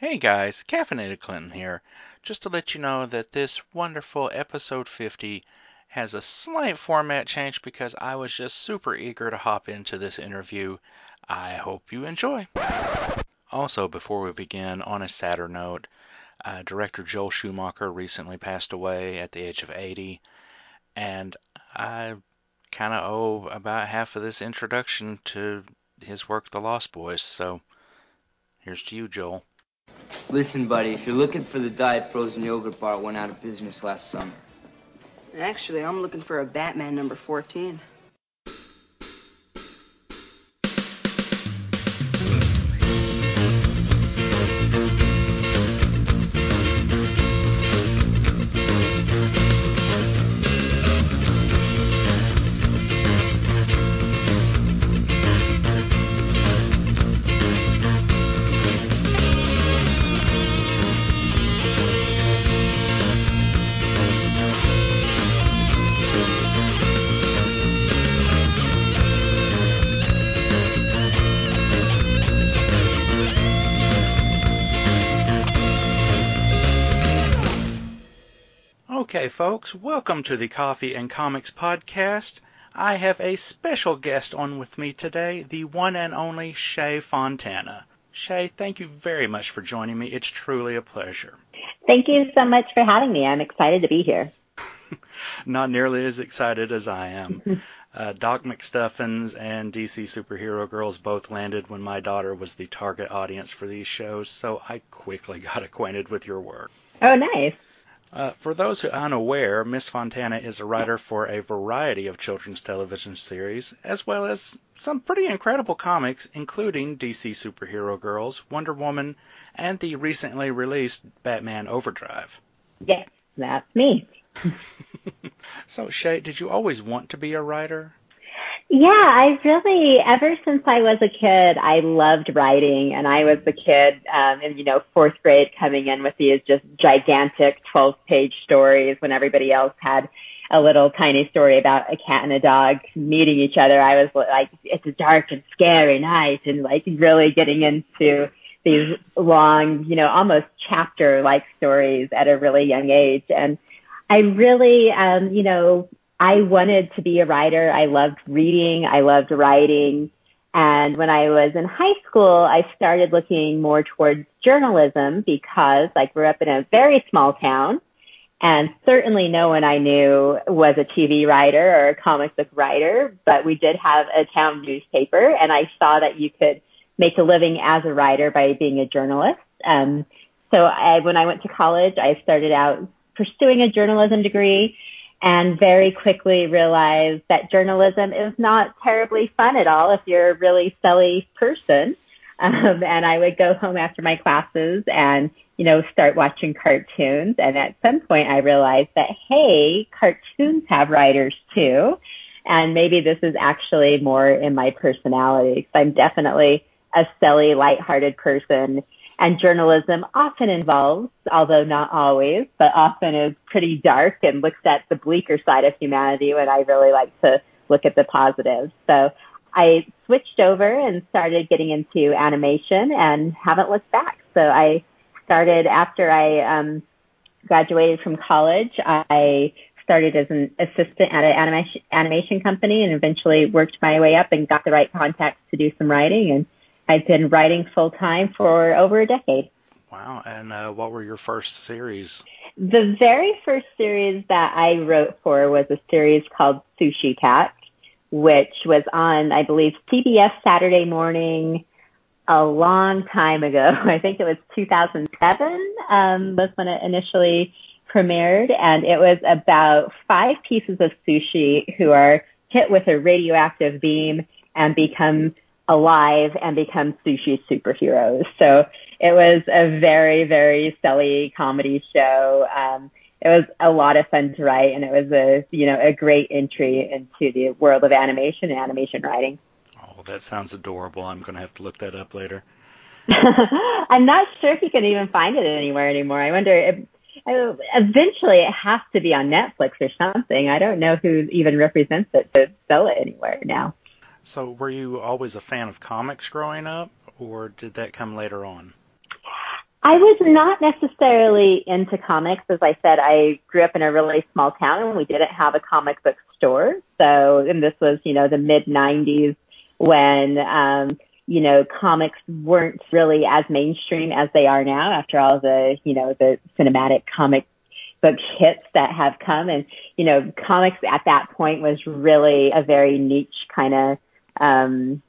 Hey guys, Caffeinated Clinton here. Just to let you know that this wonderful episode 50 has a slight format change because I was just super eager to hop into this interview. I hope you enjoy. Also, before we begin, on a sadder note, uh, director Joel Schumacher recently passed away at the age of 80, and I kind of owe about half of this introduction to his work, The Lost Boys. So here's to you, Joel. Listen, buddy, if you're looking for the diet frozen yogurt bar, it went out of business last summer. Actually, I'm looking for a Batman number 14. Okay, folks, welcome to the Coffee and Comics Podcast. I have a special guest on with me today, the one and only Shea Fontana. Shea, thank you very much for joining me. It's truly a pleasure. Thank you so much for having me. I'm excited to be here. Not nearly as excited as I am. Uh, Doc McStuffins and DC Superhero Girls both landed when my daughter was the target audience for these shows, so I quickly got acquainted with your work. Oh, nice. Uh, for those who are unaware, Miss Fontana is a writer for a variety of children's television series, as well as some pretty incredible comics, including DC Superhero Girls, Wonder Woman, and the recently released Batman Overdrive. Yes, that's me. so, Shea, did you always want to be a writer? Yeah, I really, ever since I was a kid, I loved writing, and I was the kid um, in you know fourth grade coming in with these just gigantic twelve-page stories when everybody else had a little tiny story about a cat and a dog meeting each other. I was like, it's a dark and scary night, and like really getting into these long, you know, almost chapter-like stories at a really young age, and I really, um, you know, I wanted to be a writer. I loved reading. I loved writing. And when I was in high school, I started looking more towards journalism because I grew up in a very small town and certainly no one I knew was a TV writer or a comic book writer, but we did have a town newspaper and I saw that you could make a living as a writer by being a journalist. Um, so I, when I went to college, I started out pursuing a journalism degree and very quickly realized that journalism is not terribly fun at all if you're a really silly person. Um, and I would go home after my classes and, you know, start watching cartoons. And at some point I realized that, hey, cartoons have writers too. And maybe this is actually more in my personality. Because I'm definitely a silly, lighthearted person and journalism often involves, although not always, but often is pretty dark and looks at the bleaker side of humanity when I really like to look at the positives. So I switched over and started getting into animation and haven't looked back. So I started after I um, graduated from college. I started as an assistant at an animation, animation company and eventually worked my way up and got the right contacts to do some writing and I've been writing full time for over a decade. Wow. And uh, what were your first series? The very first series that I wrote for was a series called Sushi Cat, which was on, I believe, CBS Saturday morning a long time ago. I think it was 2007 um, was when it initially premiered, and it was about five pieces of sushi who are hit with a radioactive beam and become alive and become sushi superheroes. So it was a very, very silly comedy show. Um, it was a lot of fun to write and it was a, you know, a great entry into the world of animation and animation writing. Oh, that sounds adorable. I'm going to have to look that up later. I'm not sure if you can even find it anywhere anymore. I wonder if eventually it has to be on Netflix or something. I don't know who even represents it to sell it anywhere now. So, were you always a fan of comics growing up, or did that come later on? I was not necessarily into comics. As I said, I grew up in a really small town and we didn't have a comic book store. So, and this was, you know, the mid 90s when, um, you know, comics weren't really as mainstream as they are now after all the, you know, the cinematic comic book hits that have come. And, you know, comics at that point was really a very niche kind of, um,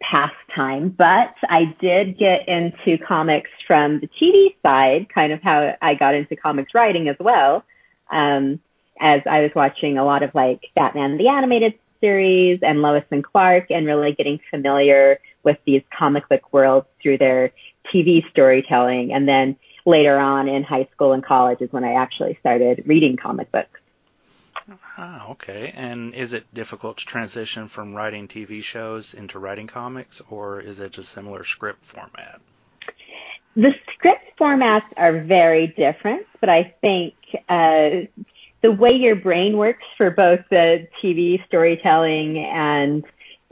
pastime, but I did get into comics from the TV side, kind of how I got into comics writing as well. Um, as I was watching a lot of like Batman the animated series and Lois and Clark and really getting familiar with these comic book worlds through their TV storytelling. And then later on in high school and college is when I actually started reading comic books. Ah, okay. And is it difficult to transition from writing TV shows into writing comics, or is it a similar script format? The script formats are very different, but I think uh, the way your brain works for both the TV storytelling and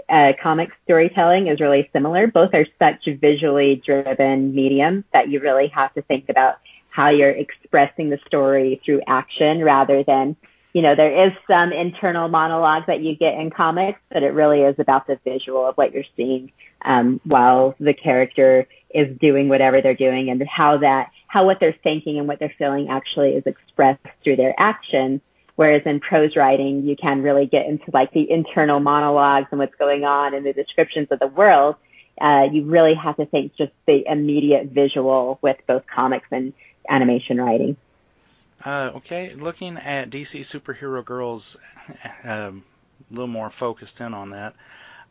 uh, comic storytelling is really similar. Both are such visually driven mediums that you really have to think about how you're expressing the story through action rather than you know, there is some internal monologue that you get in comics, but it really is about the visual of what you're seeing um, while the character is doing whatever they're doing and how that, how what they're thinking and what they're feeling actually is expressed through their actions. Whereas in prose writing, you can really get into like the internal monologues and what's going on and the descriptions of the world. Uh, you really have to think just the immediate visual with both comics and animation writing. Uh, okay, looking at DC Superhero Girls, um, a little more focused in on that.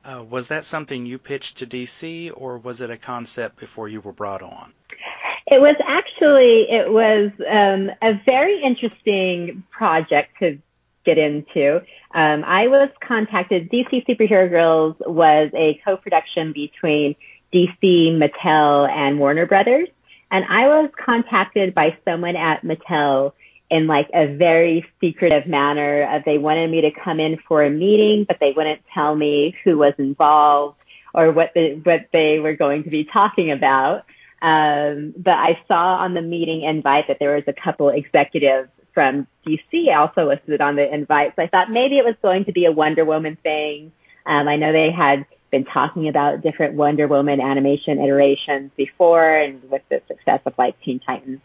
Uh, was that something you pitched to DC, or was it a concept before you were brought on? It was actually it was um, a very interesting project to get into. Um, I was contacted. DC Superhero Girls was a co-production between DC, Mattel, and Warner Brothers, and I was contacted by someone at Mattel in like a very secretive manner. Uh, they wanted me to come in for a meeting, but they wouldn't tell me who was involved or what the, what they were going to be talking about. Um, but I saw on the meeting invite that there was a couple executives from DC also listed on the invite. So I thought maybe it was going to be a Wonder Woman thing. Um, I know they had been talking about different Wonder Woman animation iterations before and with the success of like Teen Titans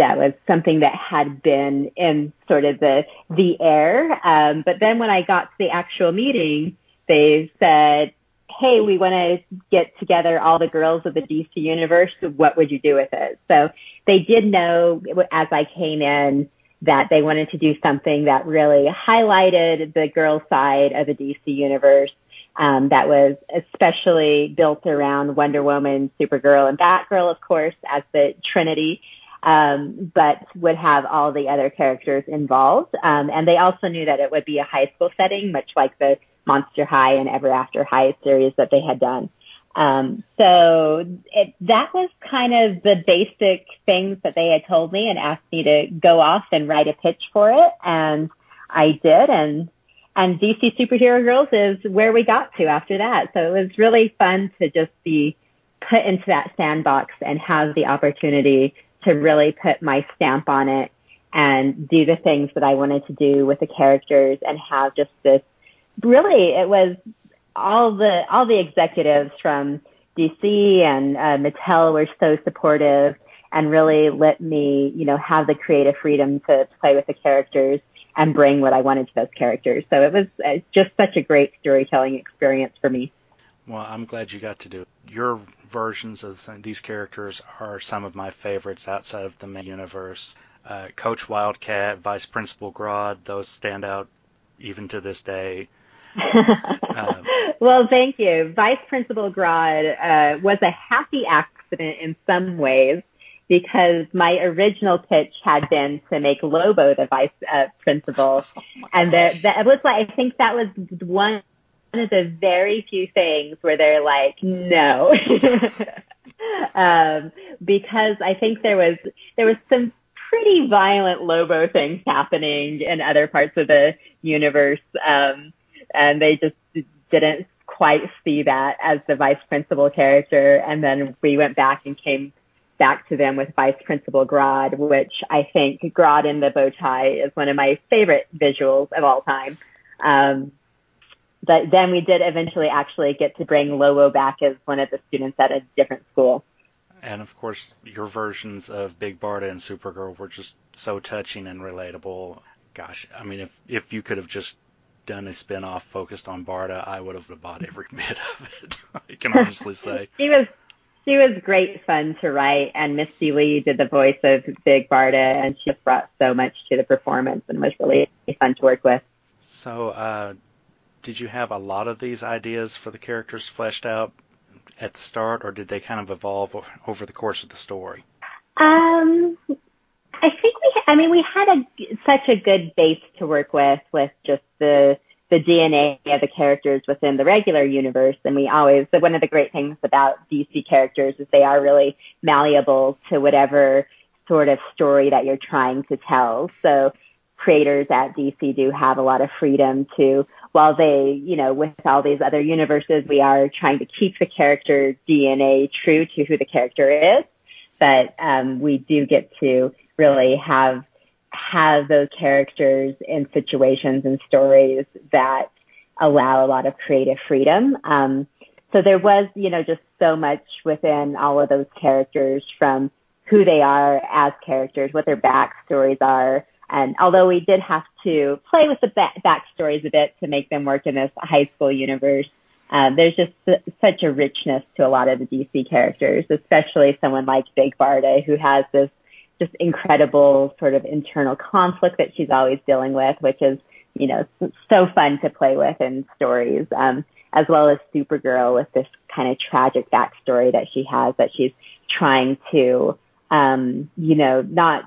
that was something that had been in sort of the the air. Um, but then when I got to the actual meeting, they said, "Hey, we want to get together all the girls of the DC universe. What would you do with it?" So they did know as I came in that they wanted to do something that really highlighted the girl side of the DC universe. Um, that was especially built around Wonder Woman, Supergirl, and Batgirl, of course, as the Trinity um, but would have all the other characters involved. Um, and they also knew that it would be a high school setting, much like the Monster High and Ever After High series that they had done. Um, so it, that was kind of the basic things that they had told me and asked me to go off and write a pitch for it. And I did. And, and DC Superhero Girls is where we got to after that. So it was really fun to just be put into that sandbox and have the opportunity to really put my stamp on it and do the things that I wanted to do with the characters and have just this really it was all the all the executives from DC and uh, Mattel were so supportive and really let me, you know, have the creative freedom to play with the characters and bring what I wanted to those characters. So it was uh, just such a great storytelling experience for me. Well, I'm glad you got to do it. Your versions of these characters are some of my favorites outside of the main universe. Uh, Coach Wildcat, Vice Principal Grodd, those stand out even to this day. um, well, thank you. Vice Principal Grodd uh, was a happy accident in some ways because my original pitch had been to make Lobo the vice uh, principal, oh and that was like I think that was one one of the very few things where they're like, no. um, because I think there was, there was some pretty violent Lobo things happening in other parts of the universe. Um, and they just didn't quite see that as the vice principal character. And then we went back and came back to them with Vice Principal Grodd, which I think Grodd in the bow tie is one of my favorite visuals of all time. Um, but then we did eventually actually get to bring Lobo back as one of the students at a different school. And of course, your versions of Big Barda and Supergirl were just so touching and relatable. Gosh, I mean, if if you could have just done a spin-off focused on Barda, I would have bought every bit of it. I can honestly say. she was she was great fun to write, and Misty Lee did the voice of Big Barda, and she just brought so much to the performance and was really fun to work with. So, uh, did you have a lot of these ideas for the characters fleshed out at the start, or did they kind of evolve over the course of the story? Um, I think we, I mean, we had a, such a good base to work with, with just the, the DNA of the characters within the regular universe. And we always, one of the great things about DC characters is they are really malleable to whatever sort of story that you're trying to tell. So creators at DC do have a lot of freedom to, while they, you know, with all these other universes, we are trying to keep the character DNA true to who the character is. But um, we do get to really have have those characters in situations and stories that allow a lot of creative freedom. Um, so there was, you know, just so much within all of those characters from who they are as characters, what their backstories are. And although we did have to play with the back- backstories a bit to make them work in this high school universe, um, there's just such a richness to a lot of the DC characters, especially someone like Big Barda, who has this just incredible sort of internal conflict that she's always dealing with, which is, you know, so fun to play with in stories, um, as well as Supergirl with this kind of tragic backstory that she has that she's trying to, um, you know, not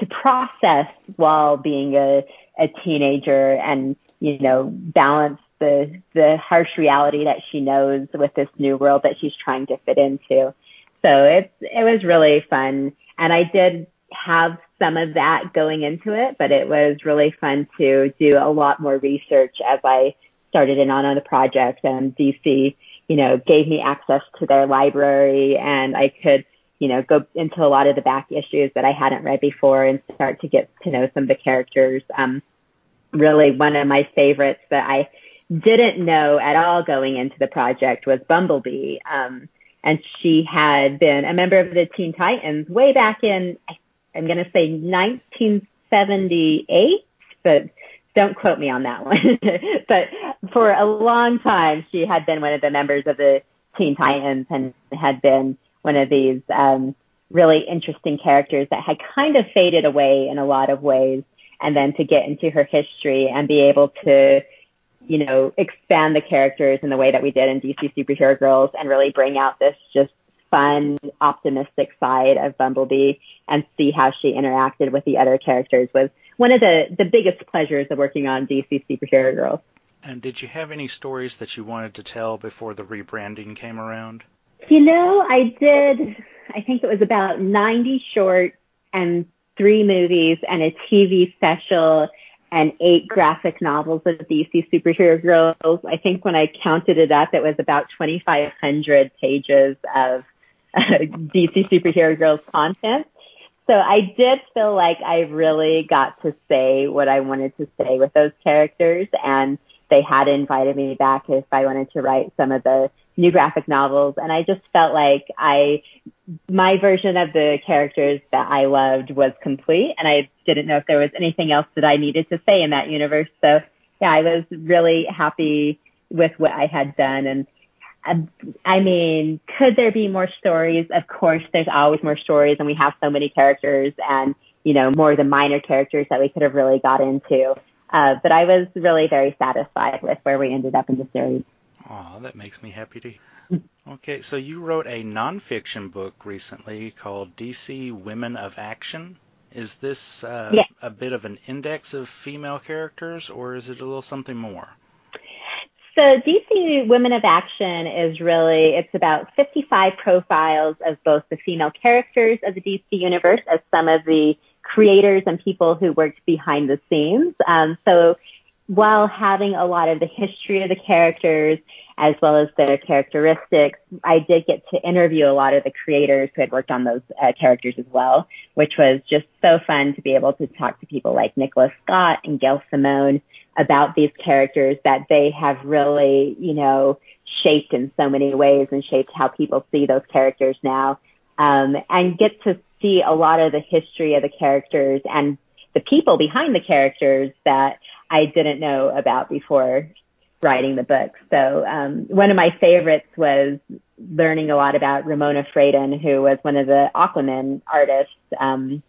to process while being a, a teenager and, you know, balance the, the harsh reality that she knows with this new world that she's trying to fit into. So it's, it was really fun and I did have some of that going into it, but it was really fun to do a lot more research as I started in on, the project and DC, you know, gave me access to their library and I could, you know, go into a lot of the back issues that I hadn't read before and start to get to know some of the characters. Um, really one of my favorites that I didn't know at all going into the project was Bumblebee. Um, and she had been a member of the Teen Titans way back in, I'm going to say 1978, but don't quote me on that one. but for a long time, she had been one of the members of the Teen Titans and had been one of these um, really interesting characters that had kind of faded away in a lot of ways. And then to get into her history and be able to you know, expand the characters in the way that we did in DC Superhero Girls and really bring out this just fun, optimistic side of Bumblebee and see how she interacted with the other characters was one of the, the biggest pleasures of working on DC Superhero Girls. And did you have any stories that you wanted to tell before the rebranding came around? You know, I did, I think it was about 90 short and three movies and a TV special and eight graphic novels of DC superhero girls. I think when I counted it up, it was about 2,500 pages of DC superhero girls content. So I did feel like I really got to say what I wanted to say with those characters and they had invited me back if I wanted to write some of the new graphic novels. And I just felt like I, my version of the characters that I loved was complete. And I didn't know if there was anything else that I needed to say in that universe. So yeah, I was really happy with what I had done. And I mean, could there be more stories? Of course, there's always more stories and we have so many characters and, you know, more of the minor characters that we could have really got into. Uh, but I was really very satisfied with where we ended up in the series. Oh, that makes me happy to. Okay, so you wrote a nonfiction book recently called DC Women of Action. Is this uh, a bit of an index of female characters, or is it a little something more? So DC Women of Action is really, it's about 55 profiles of both the female characters of the DC universe as some of the creators and people who worked behind the scenes. Um, so while having a lot of the history of the characters as well as their characteristics. I did get to interview a lot of the creators who had worked on those uh, characters as well, which was just so fun to be able to talk to people like Nicola Scott and Gail Simone about these characters that they have really, you know, shaped in so many ways and shaped how people see those characters now. Um, and get to see a lot of the history of the characters and the people behind the characters that I didn't know about before writing the book. So um, one of my favorites was learning a lot about Ramona Fradon, who was one of the Aquaman artists. Um,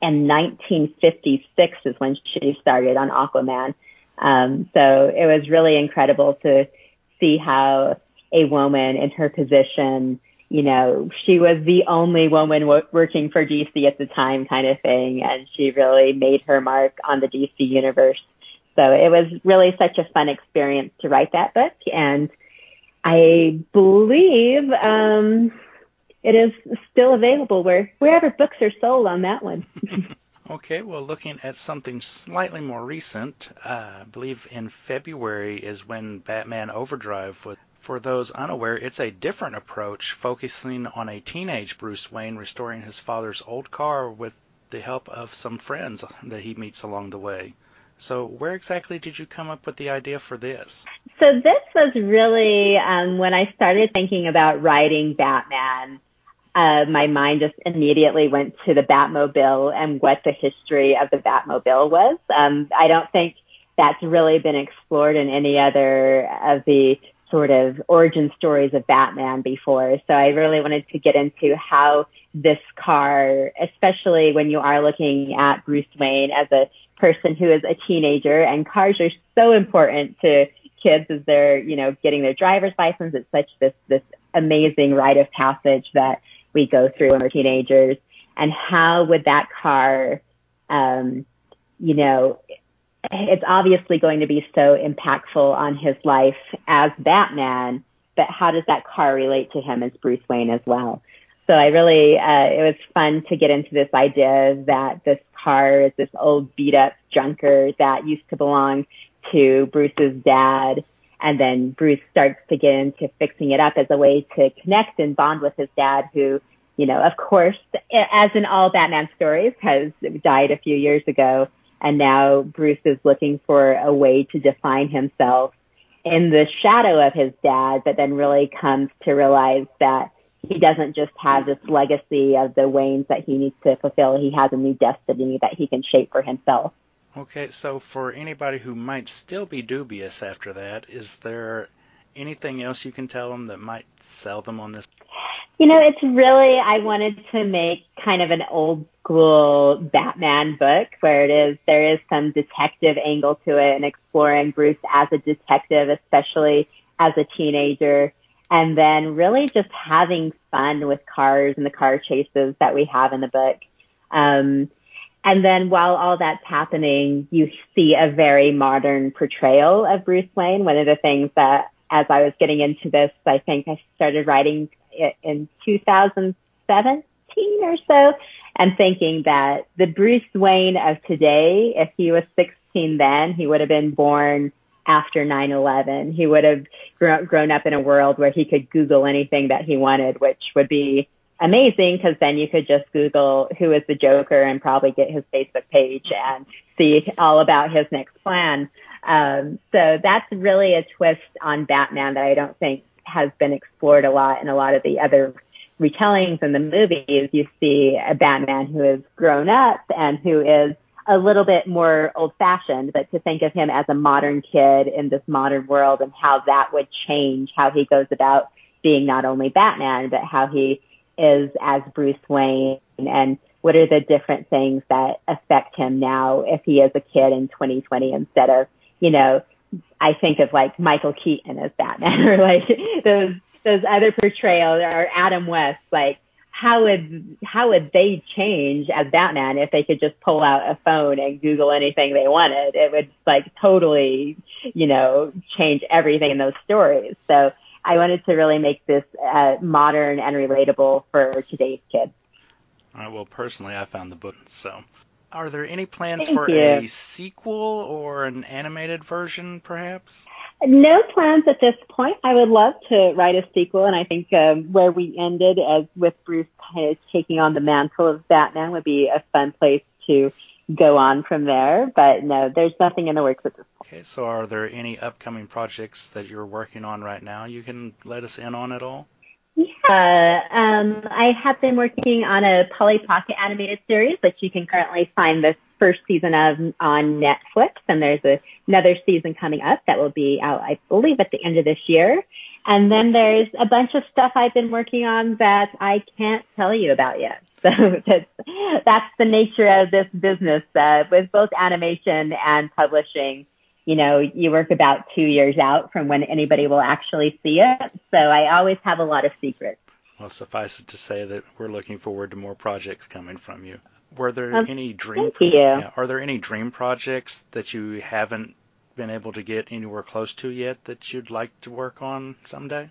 and 1956 is when she started on Aquaman. Um, so it was really incredible to see how a woman in her position, you know, she was the only woman working for DC at the time kind of thing. And she really made her mark on the DC universe. So it was really such a fun experience to write that book. And I believe, um, it is still available where wherever books are sold on that one. okay, well, looking at something slightly more recent, uh, I believe in February is when Batman Overdrive was. For those unaware, it's a different approach, focusing on a teenage Bruce Wayne restoring his father's old car with the help of some friends that he meets along the way. So, where exactly did you come up with the idea for this? So, this was really um, when I started thinking about writing Batman uh, my mind just immediately went to the Batmobile and what the history of the Batmobile was. Um, I don't think that's really been explored in any other of the sort of origin stories of Batman before. So I really wanted to get into how this car, especially when you are looking at Bruce Wayne as a person who is a teenager and cars are so important to kids as they're, you know, getting their driver's license. It's such this, this amazing rite of passage that we go through when we're teenagers and how would that car, um, you know, it's obviously going to be so impactful on his life as Batman, but how does that car relate to him as Bruce Wayne as well? So I really, uh, it was fun to get into this idea that this car is this old beat up junker that used to belong to Bruce's dad and then Bruce starts to get into fixing it up as a way to connect and bond with his dad, who, you know, of course, as in all Batman stories, has died a few years ago. And now Bruce is looking for a way to define himself in the shadow of his dad, but then really comes to realize that he doesn't just have this legacy of the Waynes that he needs to fulfill. He has a new destiny that he can shape for himself. Okay, so for anybody who might still be dubious after that, is there anything else you can tell them that might sell them on this? You know, it's really, I wanted to make kind of an old school Batman book where it is, there is some detective angle to it and exploring Bruce as a detective, especially as a teenager. And then really just having fun with cars and the car chases that we have in the book. Um, and then while all that's happening, you see a very modern portrayal of Bruce Wayne. One of the things that as I was getting into this, I think I started writing it in 2017 or so and thinking that the Bruce Wayne of today, if he was 16 then, he would have been born after 9-11. He would have grown up in a world where he could Google anything that he wanted, which would be amazing because then you could just Google who is the Joker and probably get his Facebook page and see all about his next plan. Um, so that's really a twist on Batman that I don't think has been explored a lot in a lot of the other retellings in the movies. You see a Batman who has grown up and who is a little bit more old fashioned, but to think of him as a modern kid in this modern world and how that would change how he goes about being not only Batman, but how he is as Bruce Wayne and what are the different things that affect him now if he is a kid in 2020 instead of, you know, I think of like Michael Keaton as Batman or like those, those other portrayals or Adam West, like how would, how would they change as Batman if they could just pull out a phone and Google anything they wanted? It would like totally, you know, change everything in those stories. So I wanted to really make this uh, modern and relatable for today's kids. All right, well, personally, I found the book so. Are there any plans Thank for you. a sequel or an animated version, perhaps? No plans at this point. I would love to write a sequel, and I think um, where we ended, as with Bruce kind of taking on the mantle of Batman, would be a fun place to go on from there. But no, there's nothing in the works at this point. Okay, so are there any upcoming projects that you're working on right now you can let us in on at all? Yeah, um, I have been working on a Polly Pocket animated series, which you can currently find the first season of on Netflix, and there's a, another season coming up that will be out, I believe, at the end of this year. And then there's a bunch of stuff I've been working on that I can't tell you about yet. So that's, that's the nature of this business. Uh, with both animation and publishing, you know, you work about two years out from when anybody will actually see it. So I always have a lot of secrets. Well, suffice it to say that we're looking forward to more projects coming from you. Were there Um, any dream? thank you. yeah, are there any dream projects that you haven't been able to get anywhere close to yet that you'd like to work on someday?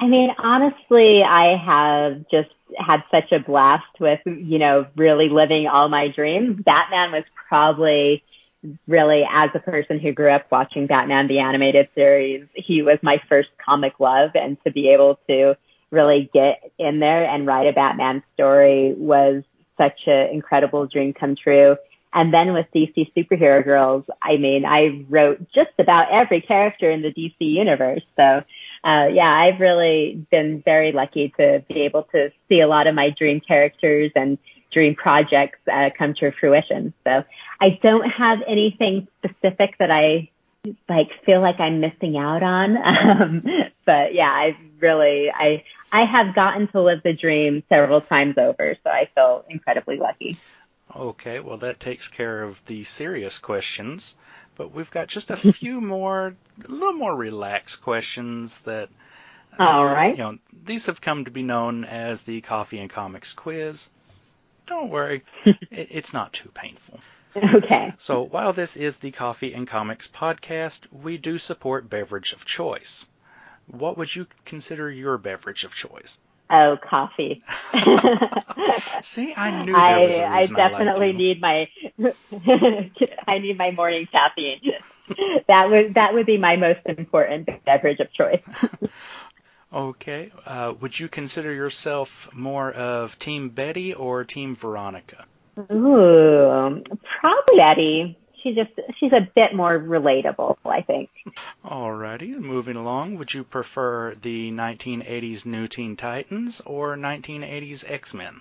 I mean, honestly, I have just had such a blast with, you know, really living all my dreams. Batman was probably really, as a person who grew up watching Batman the animated series, he was my first comic love and to be able to really get in there and write a Batman story was such an incredible dream come true. And then with DC Superhero Girls, I mean, I wrote just about every character in the DC universe. So, uh, yeah, I've really been very lucky to be able to see a lot of my dream characters and dream projects uh, come to fruition. So I don't have anything specific that I like feel like I'm missing out on. Um, but yeah, I really, I, I have gotten to live the dream several times over. So I feel incredibly lucky. Okay, well that takes care of the serious questions, but we've got just a few more, a little more relaxed questions that All right. you know, these have come to be known as the Coffee and Comics quiz. Don't worry, it, it's not too painful. Okay. So, while this is the Coffee and Comics podcast, we do support beverage of choice. What would you consider your beverage of choice? Oh, coffee. See, I knew there was a I, I I definitely you. need my I need my morning caffeine. that would that would be my most important beverage of choice. Okay, uh, would you consider yourself more of Team Betty or Team Veronica? Ooh, probably Betty. She just she's a bit more relatable, I think. Alrighty, moving along. Would you prefer the 1980s New Teen Titans or 1980s X Men?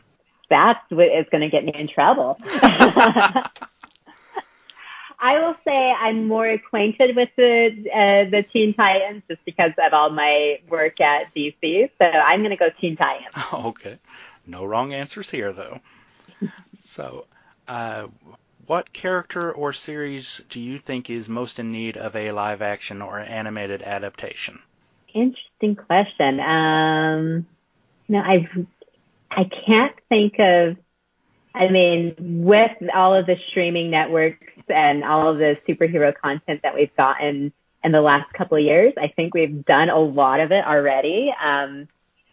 That's what is going to get me in trouble. I will say I'm more acquainted with the uh, the Teen Titans just because of all my work at DC. So I'm going to go Teen Titans. Okay, no wrong answers here, though. so, uh, what character or series do you think is most in need of a live action or animated adaptation? Interesting question. Um, no, I I can't think of. I mean, with all of the streaming networks and all of the superhero content that we've gotten in the last couple of years, I think we've done a lot of it already. Um,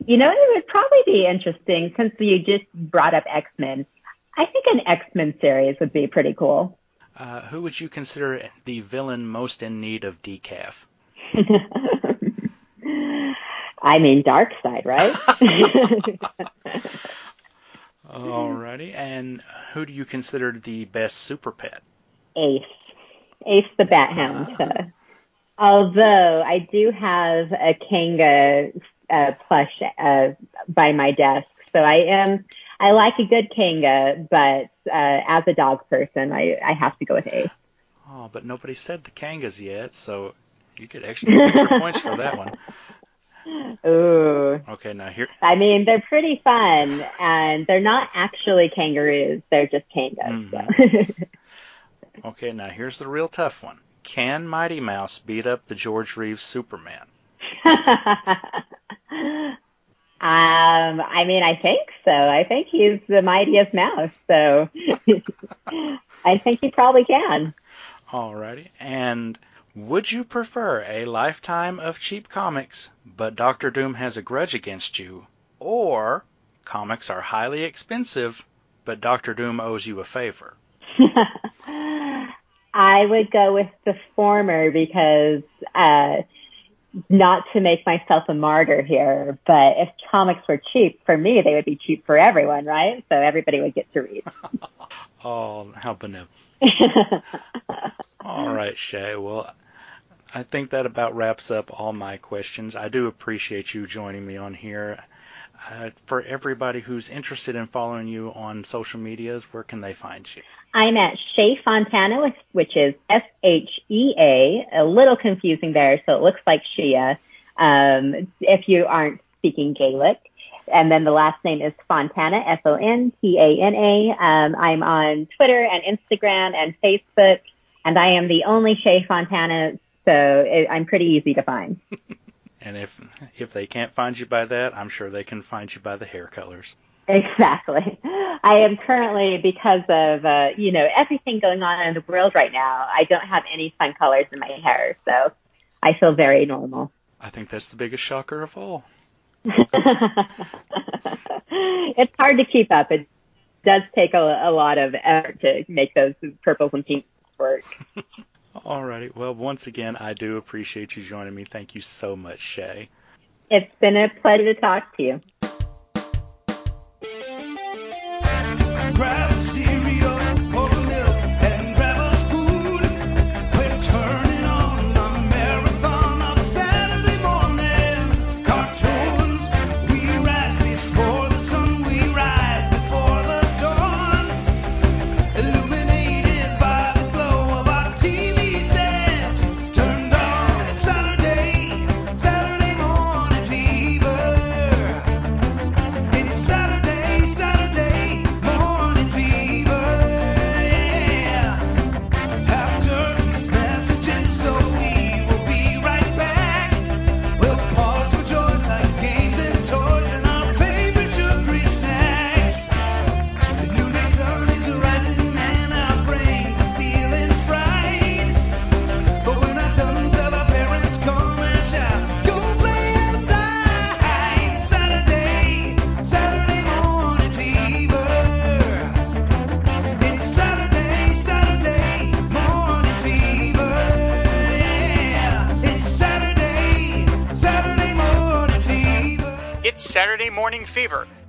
you know, it would probably be interesting since you just brought up X Men. I think an X Men series would be pretty cool. Uh, who would you consider the villain most in need of decaf? I mean, Dark Side, right? Alrighty, and who do you consider the best super pet? Ace. Ace the Bat Hound. Uh, although I do have a Kanga uh, plush uh, by my desk, so I am I like a good Kanga, but uh, as a dog person, I I have to go with Ace. Oh, but nobody said the Kangas yet, so you could actually get extra, points for that one. Ooh. Okay, now here. I mean, they're pretty fun, and they're not actually kangaroos. They're just kangas. So. Okay, now here's the real tough one. Can Mighty Mouse beat up the George Reeves Superman? um, I mean, I think so. I think he's the mightiest mouse, so I think he probably can. Alrighty, and would you prefer a lifetime of cheap comics, but Doctor Doom has a grudge against you, or comics are highly expensive, but Doctor Doom owes you a favor? I would go with the former because uh, not to make myself a martyr here, but if comics were cheap for me, they would be cheap for everyone, right? So everybody would get to read. oh, how benevolent. all right, Shea. Well, I think that about wraps up all my questions. I do appreciate you joining me on here. Uh, for everybody who's interested in following you on social medias, where can they find you? I'm at Shea Fontana, which is S H E A. A little confusing there, so it looks like Shea. Um, if you aren't speaking Gaelic. And then the last name is Fontana, F O N T A N A. Um, I'm on Twitter and Instagram and Facebook, and I am the only Shea Fontana, so it, I'm pretty easy to find. and if if they can't find you by that, I'm sure they can find you by the hair colors. Exactly. I am currently, because of, uh, you know, everything going on in the world right now, I don't have any fun colors in my hair. So I feel very normal. I think that's the biggest shocker of all. it's hard to keep up. It does take a, a lot of effort to make those purples and pinks work. Alrighty. Well, once again, I do appreciate you joining me. Thank you so much, Shea. It's been a pleasure to talk to you. Grab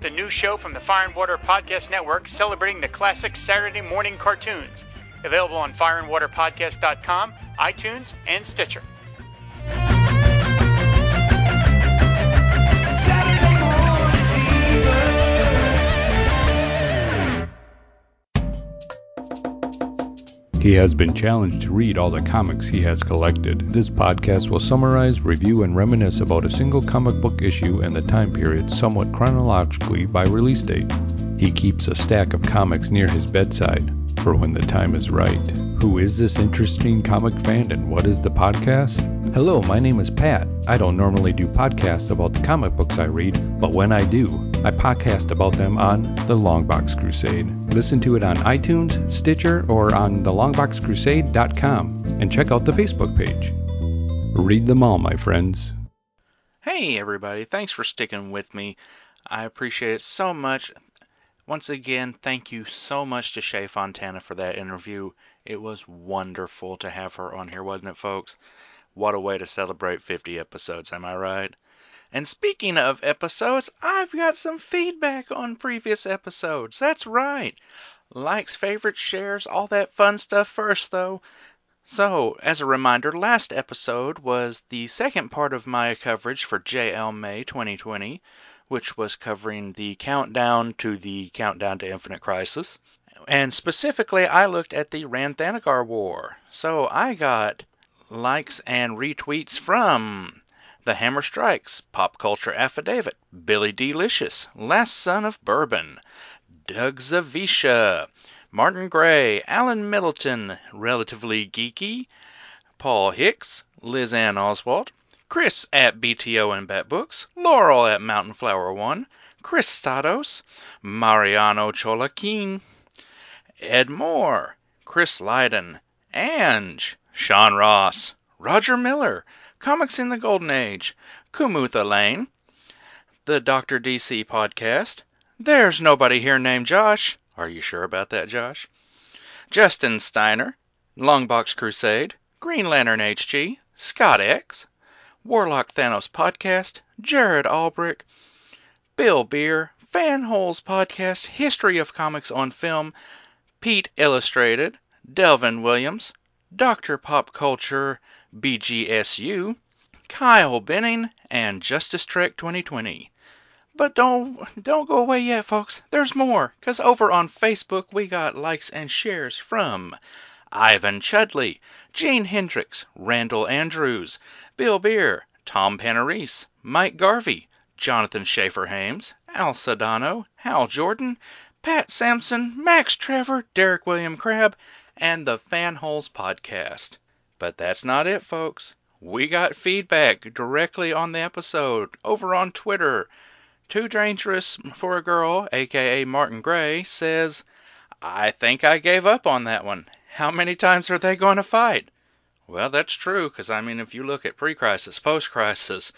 the new show from the Fire and Water Podcast Network celebrating the classic Saturday morning cartoons. Available on fireandwaterpodcast.com, iTunes, and Stitcher. He has been challenged to read all the comics he has collected. This podcast will summarize, review, and reminisce about a single comic book issue and the time period somewhat chronologically by release date. He keeps a stack of comics near his bedside for when the time is right. Who is this interesting comic fan and what is the podcast? Hello, my name is Pat. I don't normally do podcasts about the comic books I read, but when I do, I podcast about them on The Longbox Crusade. Listen to it on iTunes, Stitcher, or on thelongboxcrusade.com, and check out the Facebook page. Read them all, my friends. Hey, everybody. Thanks for sticking with me. I appreciate it so much. Once again, thank you so much to Shea Fontana for that interview. It was wonderful to have her on here, wasn't it, folks? What a way to celebrate 50 episodes, am I right? And speaking of episodes, I've got some feedback on previous episodes. That's right. Likes, favorites, shares, all that fun stuff first, though. So, as a reminder, last episode was the second part of my coverage for JL May 2020 which was covering the countdown to the Countdown to Infinite Crisis. And specifically, I looked at the Rann-Thanagar War. So I got likes and retweets from The Hammer Strikes, Pop Culture Affidavit, Billy Delicious, Last Son of Bourbon, Doug Zawisza, Martin Gray, Alan Middleton, Relatively Geeky, Paul Hicks, Liz Ann Oswald, Chris at BTO and Bet Books, Laurel at Mountain Flower One, Chris Stados, Mariano Cholakin, Ed Moore, Chris Lydon, Ange, Sean Ross, Roger Miller, Comics in the Golden Age, Kumutha Lane, the Dr. DC podcast. There's nobody here named Josh. Are you sure about that, Josh? Justin Steiner, Longbox Crusade, Green Lantern HG, Scott X, Warlock Thanos Podcast, Jared Albrick, Bill Beer, Fanholes Podcast, History of Comics on Film, Pete Illustrated, Delvin Williams, Dr. Pop Culture, BGSU, Kyle Benning, and Justice Trek 2020. But don't don't go away yet, folks. There's more, cause over on Facebook we got likes and shares from Ivan Chudley, Gene Hendricks, Randall Andrews, Bill Beer, Tom Panarese, Mike Garvey, Jonathan Schaefer Hames, Al Sedano, Hal Jordan, Pat Sampson, Max Trevor, Derek William Crabb, and the Fanholes Podcast. But that's not it, folks. We got feedback directly on the episode over on Twitter. Too Dangerous for a Girl, aka Martin Gray, says, I think I gave up on that one. How many times are they going to fight? Well, that's true, because I mean, if you look at pre crisis, post crisis,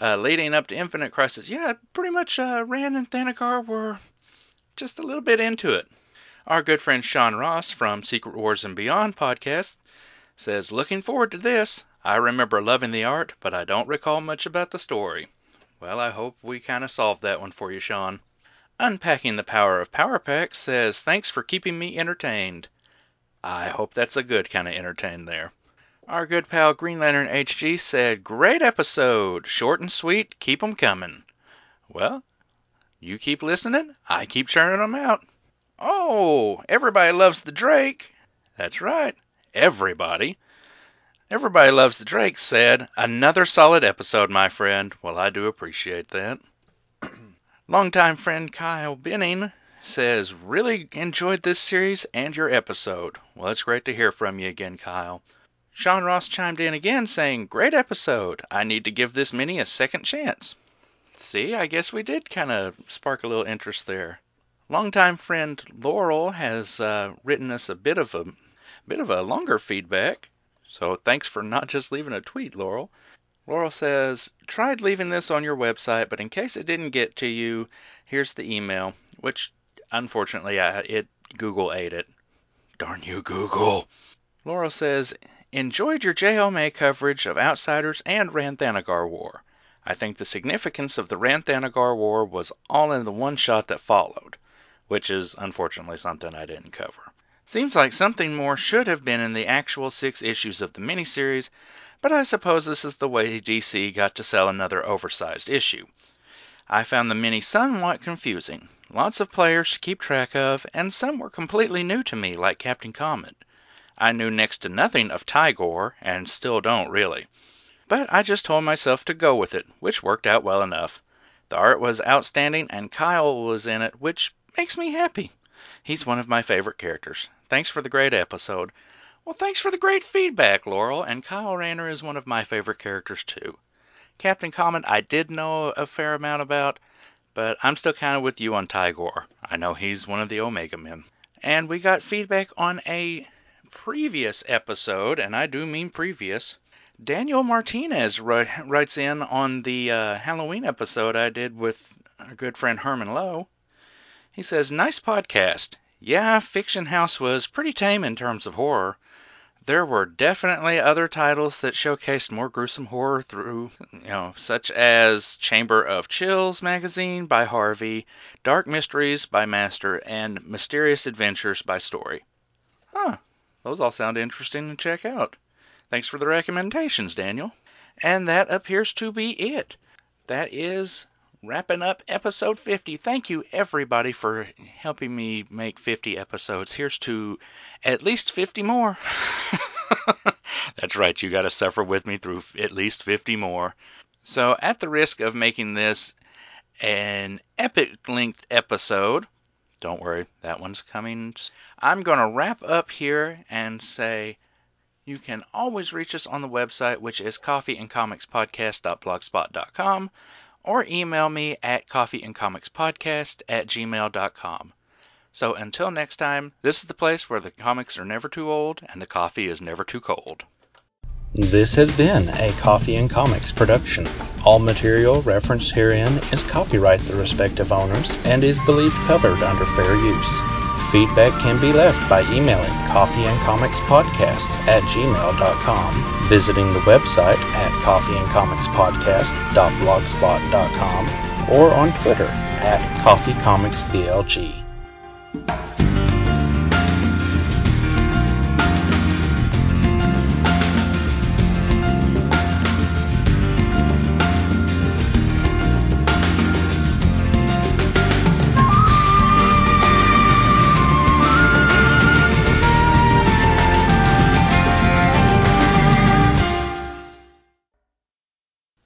uh, leading up to Infinite Crisis, yeah, pretty much uh, Rann and Thanagar were just a little bit into it. Our good friend Sean Ross from Secret Wars and Beyond podcast says, Looking forward to this. I remember loving the art, but I don't recall much about the story. Well, I hope we kind of solved that one for you, Sean. Unpacking the Power of Power Pack says, Thanks for keeping me entertained. I hope that's a good kind of entertained there. Our good pal Green Lantern HG said, Great episode. Short and sweet. Keep 'em coming. Well, you keep listening. I keep churning 'em out. Oh, everybody loves the Drake. That's right. Everybody. Everybody loves the Drake said, Another solid episode, my friend. Well, I do appreciate that. Longtime friend Kyle Benning says, Really enjoyed this series and your episode. Well, it's great to hear from you again, Kyle. Sean Ross chimed in again saying, Great episode. I need to give this mini a second chance. See, I guess we did kind of spark a little interest there. Longtime friend Laurel has uh, written us a bit of a bit of a longer feedback. So thanks for not just leaving a tweet, Laurel. Laurel says, tried leaving this on your website, but in case it didn't get to you, here's the email, which unfortunately I, it Google ate it. Darn you, Google. Laurel says, Enjoyed your JLMA coverage of Outsiders and Rann-Thanagar War. I think the significance of the Rann-Thanagar War was all in the one shot that followed, which is unfortunately something I didn't cover. Seems like something more should have been in the actual six issues of the miniseries, but I suppose this is the way DC got to sell another oversized issue. I found the mini somewhat confusing. Lots of players to keep track of, and some were completely new to me, like Captain Comet. I knew next to nothing of Tigorr, and still don't really. But I just told myself to go with it, which worked out well enough. The art was outstanding, and Kyle was in it, which makes me happy. He's one of my favorite characters. Thanks for the great episode. Well, thanks for the great feedback, Laurel, and Kyle Rayner is one of my favorite characters, too. Captain Comet, I did know a fair amount about, but I'm still kind of with you on Tigorr. I know he's one of the Omega Men. And we got feedback on a previous episode, and I do mean previous. Daniel Martinez writes in on the uh, Halloween episode I did with our good friend Herman Lowe. He says, Nice podcast. Yeah, Fiction House was pretty tame in terms of horror. There were definitely other titles that showcased more gruesome horror through, you know, such as Chamber of Chills magazine by Harvey, Dark Mysteries by Master, and Mysterious Adventures by Story. Huh, those all sound interesting to check out. Thanks for the recommendations, Daniel. And that appears to be it. That is wrapping up episode 50. Thank you, everybody, for helping me make 50 episodes. Here's to at least 50 more. That's right, you got to suffer with me through at least 50 more. So, at the risk of making this an epic length episode, don't worry, that one's coming. I'm going to wrap up here and say you can always reach us on the website, which is coffeeandcomicspodcast.blogspot.com, or email me at coffeeandcomicspodcast at gmail.com. So until next time, this is the place where the comics are never too old and the coffee is never too cold. This has been a Coffee and Comics production. All material referenced herein is copyright the respective owners and is believed covered under fair use. Feedback can be left by emailing coffeeandcomicspodcast at gmail.com, visiting the website at coffeeandcomicspodcast.blogspot.com, or on Twitter at coffeecomicsblg.